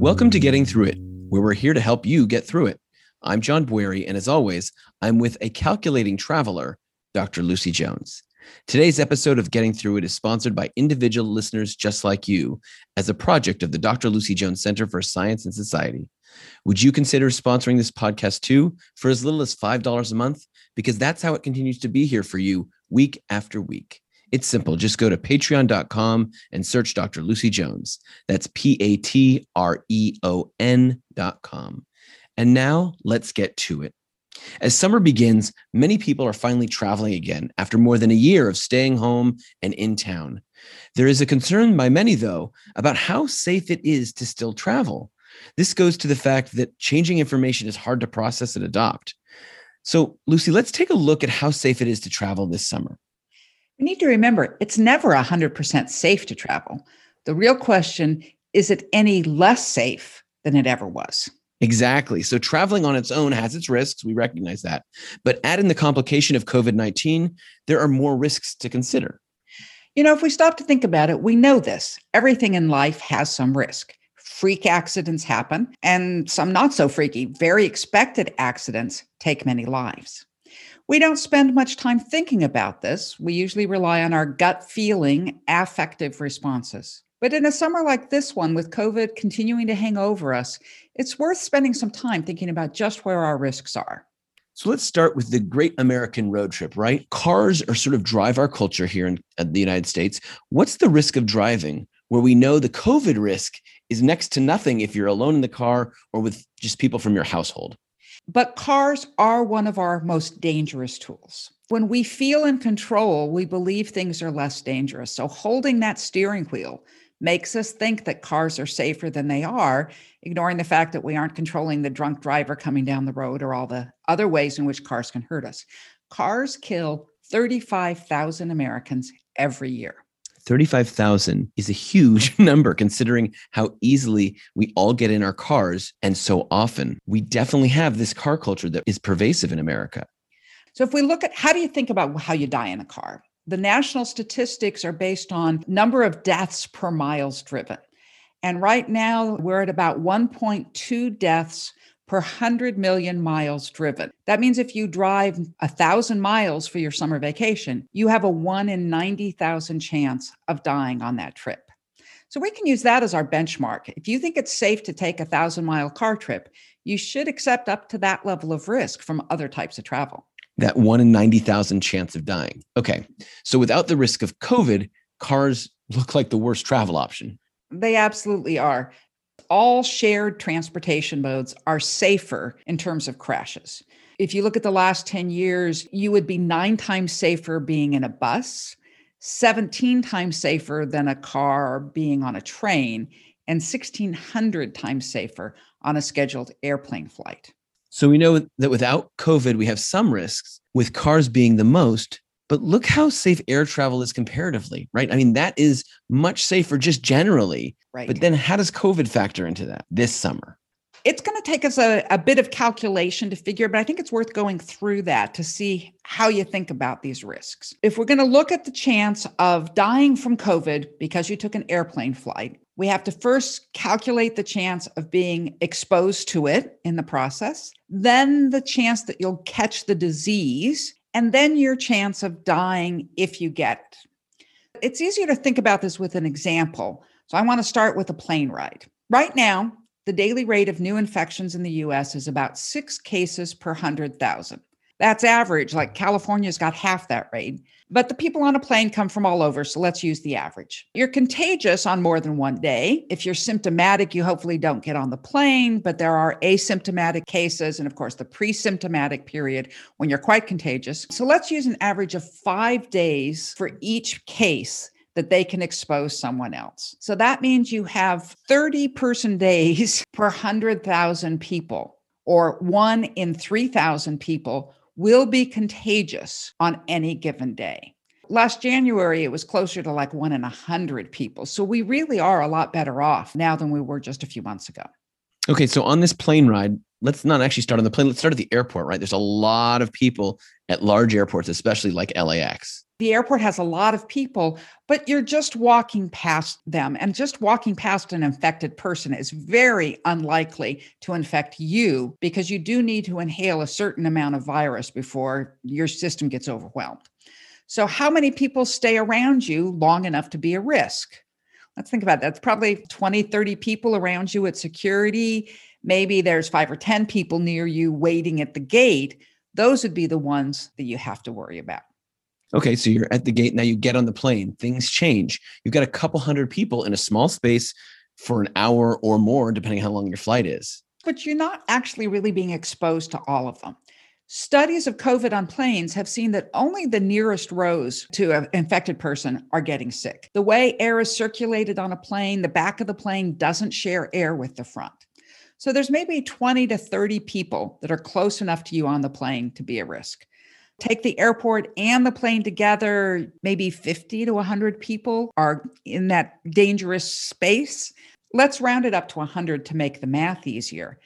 Welcome to Getting Through It, where we're here to help you get through it. I'm John Bwarie, and as always, I'm with a calculating traveler, Dr. Lucy Jones. Today's episode of Getting Through It is sponsored by individual listeners just like you as a project of the Dr. Lucy Jones Center for Science and Society. Would you consider sponsoring this podcast too for as little as $5 a month? Because that's how it continues to be here for you week after week. It's simple. Just go to patreon.com and search Dr. Lucy Jones. That's P A T R E O N.com. And now let's get to it. As summer begins, many people are finally traveling again after more than a year of staying home and in town. There is a concern by many, though, about how safe it is to still travel. This goes to the fact that changing information is hard to process and adopt. So, Lucy, let's take a look at how safe it is to travel this summer. We need to remember it's never 100% safe to travel. The real question is it any less safe than it ever was? Exactly. So traveling on its own has its risks. We recognize that. But add in the complication of COVID 19, there are more risks to consider. You know, if we stop to think about it, we know this. Everything in life has some risk. Freak accidents happen, and some not so freaky, very expected accidents take many lives. We don't spend much time thinking about this. We usually rely on our gut feeling, affective responses. But in a summer like this one, with COVID continuing to hang over us, it's worth spending some time thinking about just where our risks are. So let's start with the great American road trip, right? Cars are sort of drive our culture here in the United States. What's the risk of driving where we know the COVID risk is next to nothing if you're alone in the car or with just people from your household? But cars are one of our most dangerous tools. When we feel in control, we believe things are less dangerous. So holding that steering wheel, makes us think that cars are safer than they are, ignoring the fact that we aren't controlling the drunk driver coming down the road or all the other ways in which cars can hurt us. Cars kill 35,000 Americans every year. 35,000 is a huge number considering how easily we all get in our cars and so often. We definitely have this car culture that is pervasive in America. So, if we look at how do you think about how you die in a car? the national statistics are based on number of deaths per miles driven. And right now we're at about 1.2 deaths per 100 million miles driven. That means if you drive a thousand miles for your summer vacation, you have a one in 90,000 chance of dying on that trip. So we can use that as our benchmark. If you think it's safe to take a thousand mile car trip, you should accept up to that level of risk from other types of travel that one in 90,000 chance of dying. Okay. So without the risk of COVID, cars look like the worst travel option. They absolutely are. All shared transportation modes are safer in terms of crashes. If you look at the last 10 years, you would be nine times safer being in a bus, 17 times safer than a car being on a train, and 1,600 times safer on a scheduled airplane flight. So we know that without COVID, we have some risks, with cars being the most. But look how safe air travel is comparatively, right? I mean, that is much safer just generally. Right. But then how does COVID factor into that this summer? It's going to take us a, a bit of calculation to figure, but I think it's worth going through that to see how you think about these risks. If we're going to look at the chance of dying from COVID because you took an airplane flight, we have to first calculate the chance of being exposed to it in the process, then the chance that you'll catch the disease, and then your chance of dying if you get it. It's easier to think about this with an example. So I want to start with a plane ride. Right now, the daily rate of new infections in the US is about six cases per 100,000. That's average, like California's got half that rate. But the people on a plane come from all over, so let's use the average. You're contagious on more than one day. If you're symptomatic, you hopefully don't get on the plane, but there are asymptomatic cases, and of course, the pre symptomatic period when you're quite contagious. So let's use an average of five days for each case that they can expose someone else. So that means you have 30 person days per 100,000 people, or one in 3,000 people will be contagious on any given day. Last January, it was closer to like one in a hundred people. So we really are a lot better off now than we were just a few months ago. Okay, so on this plane ride, let's not actually start on the plane. Let's start at the airport, right? There's a lot of people at large airports, especially like LAX. The airport has a lot of people, but you're just walking past them. And just walking past an infected person is very unlikely to infect you because you do need to inhale a certain amount of virus before your system gets overwhelmed. So, how many people stay around you long enough to be a risk? Let's think about that. That's probably 20, 30 people around you at security. Maybe there's five or 10 people near you waiting at the gate. Those would be the ones that you have to worry about. Okay, so you're at the gate. Now you get on the plane. Things change. You've got a couple hundred people in a small space for an hour or more, depending how long your flight is. But you're not actually really being exposed to all of them. Studies of COVID on planes have seen that only the nearest rows to an infected person are getting sick. The way air is circulated on a plane, the back of the plane doesn't share air with the front. So there's maybe 20 to 30 people that are close enough to you on the plane to be a risk take the airport and the plane together, maybe 50 to 100 people are in that dangerous space. Let's round it up to 100 to make the math easier.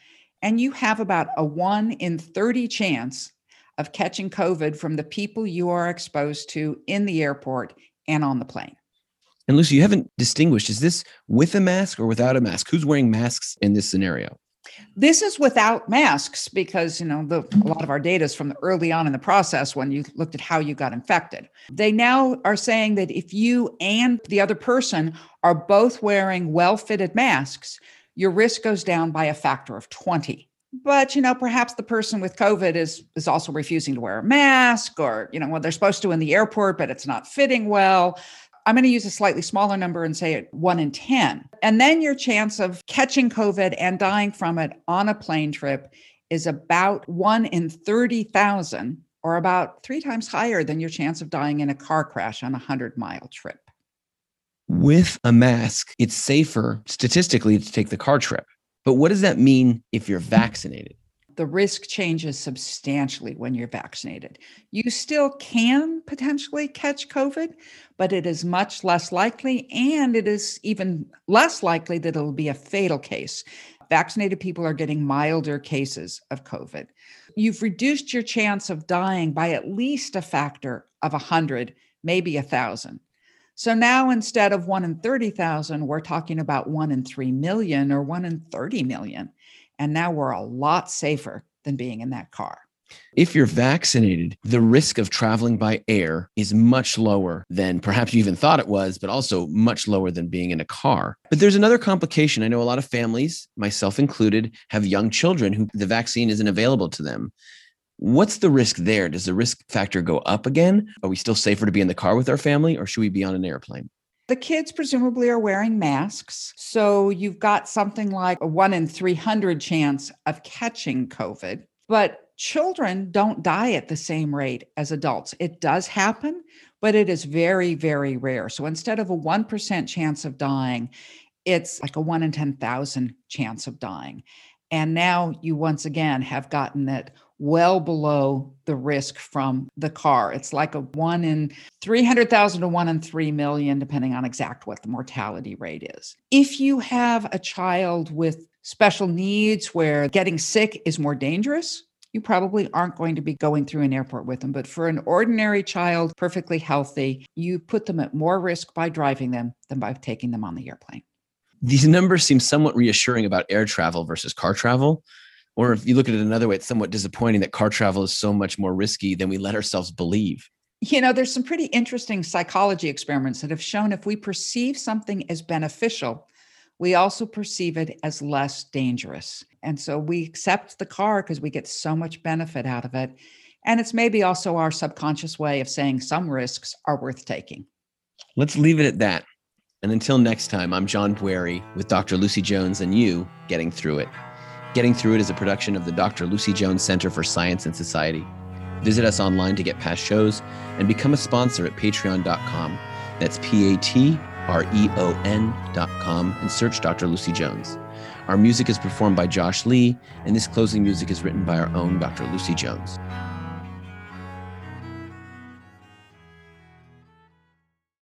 And you have about a 1 in 30 chance of catching COVID from the people you are exposed to in the airport and on the plane. And Lucy, you haven't distinguished is this with a mask or without a mask? Who's wearing masks in this scenario? This is without masks because you know the, a lot of our data is from early on in the process when you looked at how you got infected. They now are saying that if you and the other person are both wearing well-fitted masks, your risk goes down by a factor of 20 but you know perhaps the person with covid is is also refusing to wear a mask or you know well they're supposed to in the airport but it's not fitting well I'm going to use a slightly smaller number and say it one in 10. And then your chance of catching COVID and dying from it on a plane trip is about one in 30,000, or about three times higher than your chance of dying in a car crash on a 100 mile trip. With a mask, it's safer statistically to take the car trip. But what does that mean if you're vaccinated? The risk changes substantially when you're vaccinated. You still can potentially catch COVID, but it is much less likely, and it is even less likely that it'll be a fatal case. Vaccinated people are getting milder cases of COVID. You've reduced your chance of dying by at least a factor of 100, maybe a 1,000. So now instead of 1 in 30,000, we're talking about 1 in 3 million or 1 in 30 million. And now we're a lot safer than being in that car. If you're vaccinated, the risk of traveling by air is much lower than perhaps you even thought it was, but also much lower than being in a car. But there's another complication. I know a lot of families, myself included, have young children who the vaccine isn't available to them. What's the risk there? Does the risk factor go up again? Are we still safer to be in the car with our family or should we be on an airplane? The kids presumably are wearing masks. So you've got something like a one in 300 chance of catching COVID. But children don't die at the same rate as adults. It does happen, but it is very, very rare. So instead of a 1% chance of dying, it's like a 1 in 10,000 chance of dying. And now you once again have gotten it well below the risk from the car. It's like a one in 300,000 to one in 3 million, depending on exact what the mortality rate is. If you have a child with special needs where getting sick is more dangerous, you probably aren't going to be going through an airport with them. But for an ordinary child, perfectly healthy, you put them at more risk by driving them than by taking them on the airplane. These numbers seem somewhat reassuring about air travel versus car travel. Or if you look at it another way, it's somewhat disappointing that car travel is so much more risky than we let ourselves believe. You know, there's some pretty interesting psychology experiments that have shown if we perceive something as beneficial, we also perceive it as less dangerous. And so we accept the car because we get so much benefit out of it. And it's maybe also our subconscious way of saying some risks are worth taking. Let's leave it at that. And until next time, I'm John Bwarie with Dr. Lucy Jones and you getting through it. Getting Through It is a production of the Dr. Lucy Jones Center for Science and Society. Visit us online to get past shows and become a sponsor at patreon.com. That's P A T R E O N.com and search Dr. Lucy Jones. Our music is performed by Josh Lee, and this closing music is written by our own Dr. Lucy Jones.